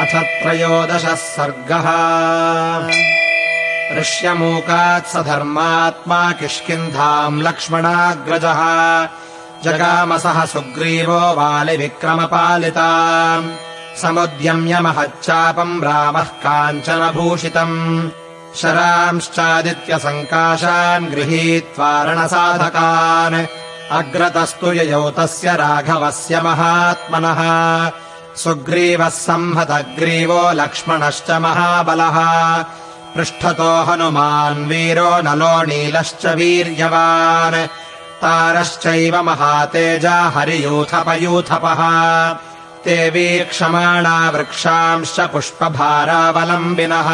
अथ त्रयोदशः सर्गः। ऋष्यमूकात् स धर्मात्मा किष्किन्धाम् लक्ष्मणाग्रजः। जगामसः सुग्रीवो वालिविक्रमपालिता समुद्यम्य महच्चापम् रामः काञ्चनभूषितम्। शरांश्चादित्यसङ्काशान् गृहीत्वा रणसाधकान्। अग्रतस्तु ययौ तस्य राघवस्य महात्मनः सुग्रीवः संहतग्रीवो लक्ष्मणश्च महाबलः। पृष्ठतो हनुमान् वीरो नलो नीलश्च वीर्यवान्। तारश्चैव महातेजा हरियूथपयूथपः। ते वीक्षमाणा वृक्षांश्च पुष्पभारावलम्बिनः।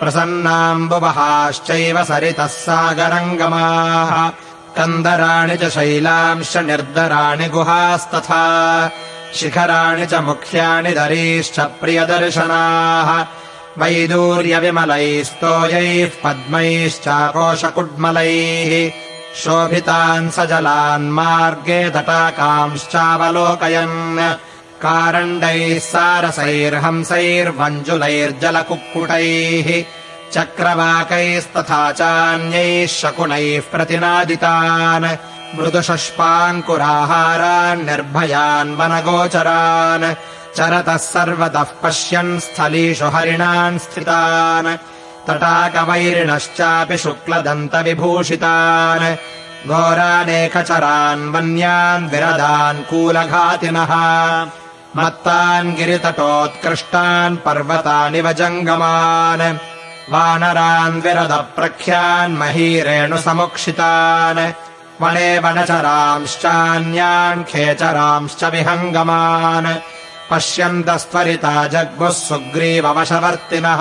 प्रसन्नाम्बुवहाश्चैव सरितः सागरङ्गमाः। कन्दराणि च शैलांश्च निर्दराणि गुहास्तथा शिखराणि च मुख्यानि दरीश्च प्रियदर्शनाः वैदूर्यविमलैस्तोयैः पद्मैश्चाकोशकुड्मलैः। शोभितान् स मार्गे तटाकांश्चावलोकयन्। कारण्डैः सारसैर्हंसैर्मञ्जुलैर्जलकुक्कुटैः चक्रवाकैस्तथा चान्यैः शकुनैः प्रतिनादितान् मृदुषष्पाङ्कुराहारान् निर्भयान् वनगोचरान् चरतः सर्वतः पश्यन् स्थलीषु हरिणान् स्थितान् तटाकवैरिणश्चापि शुक्लदन्तविभूषितान् घोरानेकचरान् वन्यान् विरदान् कूलघातिनः मत्तान् गिरितटोत्कृष्टान् पर्वतानिव जङ्गमान् वानरान् विरदप्रख्यान् महीरेणुसमुक्षितान् वने वनचरांश्चान्यान् खेचरांश्च विहङ्गमान्। पश्यन्तस्त्वरिता जग्मुः सुग्रीववशवर्तिनः।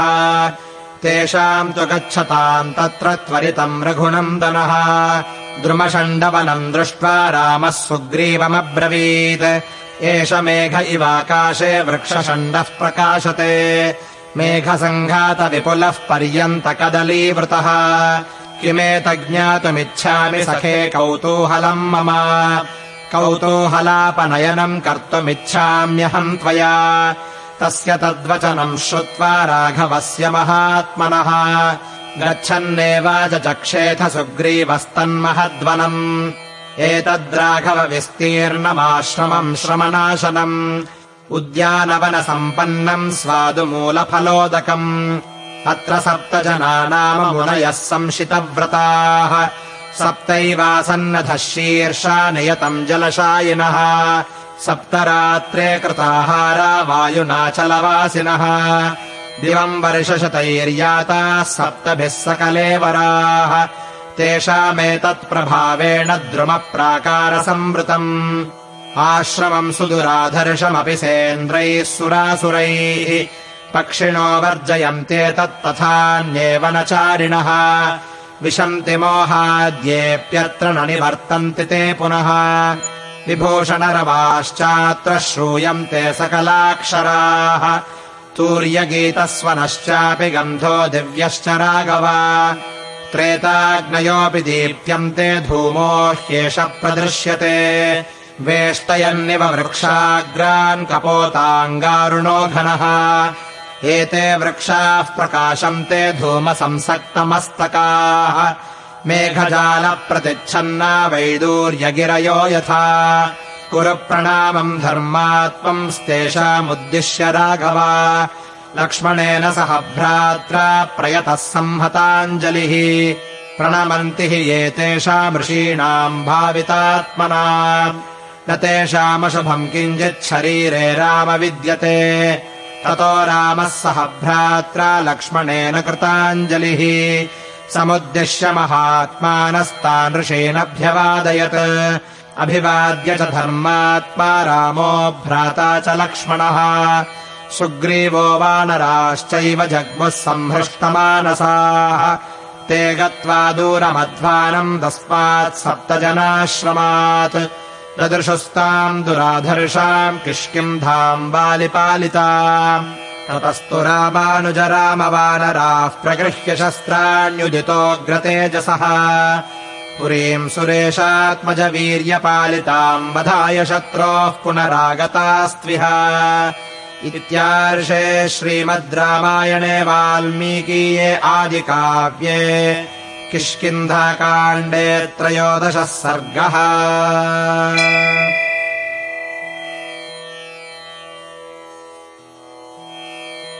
तेषाम् तु गच्छताम् तत्र त्वरितम् रघुनन्दनः। द्रुमषण्डवनम् दृष्ट्वा रामः सुग्रीवमब्रवीत्। एष मेघ इवाकाशे वृक्षषण्डः प्रकाशते। मेघसङ्घातविपुलः पर्यन्तकदलीवृतः किमेतज्ञातुमिच्छामि सखे कौतूहलम् मम। कौतूहलापनयनम् कर्तुमिच्छाम्यहम् त्वया। तस्य तद्वचनम् श्रुत्वा राघवस्य महात्मनः। गच्छन्नेवाच चक्षेथ सुग्रीवस्तन्महद्वनम्। एतद्राघवविस्तीर्णमाश्रमम् श्रमनाशनम्। उद्यानवनसम्पन्नम् स्वादुमूलफलोदकम् अत्र सप्त जना नाम मुनयः संशितव्रताः। सप्तैवासन्नधः शीर्षा नियतम् जलशायिनः। सप्तरात्रे कृताहारा वायुनाचलवासिनः दिवम् वर्षशतैर्याताः सप्तभिः सकलेवराः तेषामेतत्प्रभावेण द्रुमप्राकारसंवृतम्। आश्रमम् सुदुराधर्षमपि सेन्द्रैः सुरासुरैः पक्षिणो वर्जयन्त्येतत्तथान्येव न चारिणः। विशन्ति मोहाद्येऽप्यत्र न निवर्तन्ति ते पुनः। विभूषणरवाश्चात्र श्रूयन्ते सकलाक्षराः। तूर्यगीतस्वनश्चापि गन्धो दिव्यश्च राघव। त्रेताग्नयोऽपि दीप्यन्ते धूमो ह्येष प्रदृश्यते। वेष्टयन्निव वृक्षाग्रान् कपोताङ्गारुणो घनः एते वृक्षाः प्रकाशन्ते धूमसंसक्तमस्तकाः। मेघजालप्रतिच्छन्ना वैदूर्यगिरयो यथा। कुरु प्रणामम् धर्मात्मंस्तेषामुद्दिश्य राघव। लक्ष्मणेन सह भ्रात्रा प्रयतः संहताञ्जलिः। प्रणमन्ति हि एतेषामृषीणाम् भावितात्मना न तेषामशुभम् किञ्चित् शरीरे राम विद्यते ततो रामः सह भ्रात्रा लक्ष्मणेन कृताञ्जलिः समुद्दिश्य महात्मानस्तान् ऋषीनभ्यवादयत् अभिवाद्य च धर्मात्मा रामो भ्राता च लक्ष्मणः। सुग्रीवो वानराश्चैव जग्मुः सम्भृष्टमानसाः ते गत्वा दूरमध्वानम् तस्मात् सप्तजनाश्रमात् ददृशुस्ताम् दुराधर्षाम् किष्किन्धाम् बालिपालिताम् ततस्तु रामानुज रामवानराः प्रगृह्य शस्त्राण्युदितोऽग्रतेजसः। पुरीम् सुरेशात्मज वीर्यपालिताम् वधाय शत्रोः पुनरागतास्त्विह। इत्यार्षे श्रीमद् रामायणे वाल्मीकीये आदिकाव्ये किष्किन्धाकाण्डे त्रयोदशः सर्गः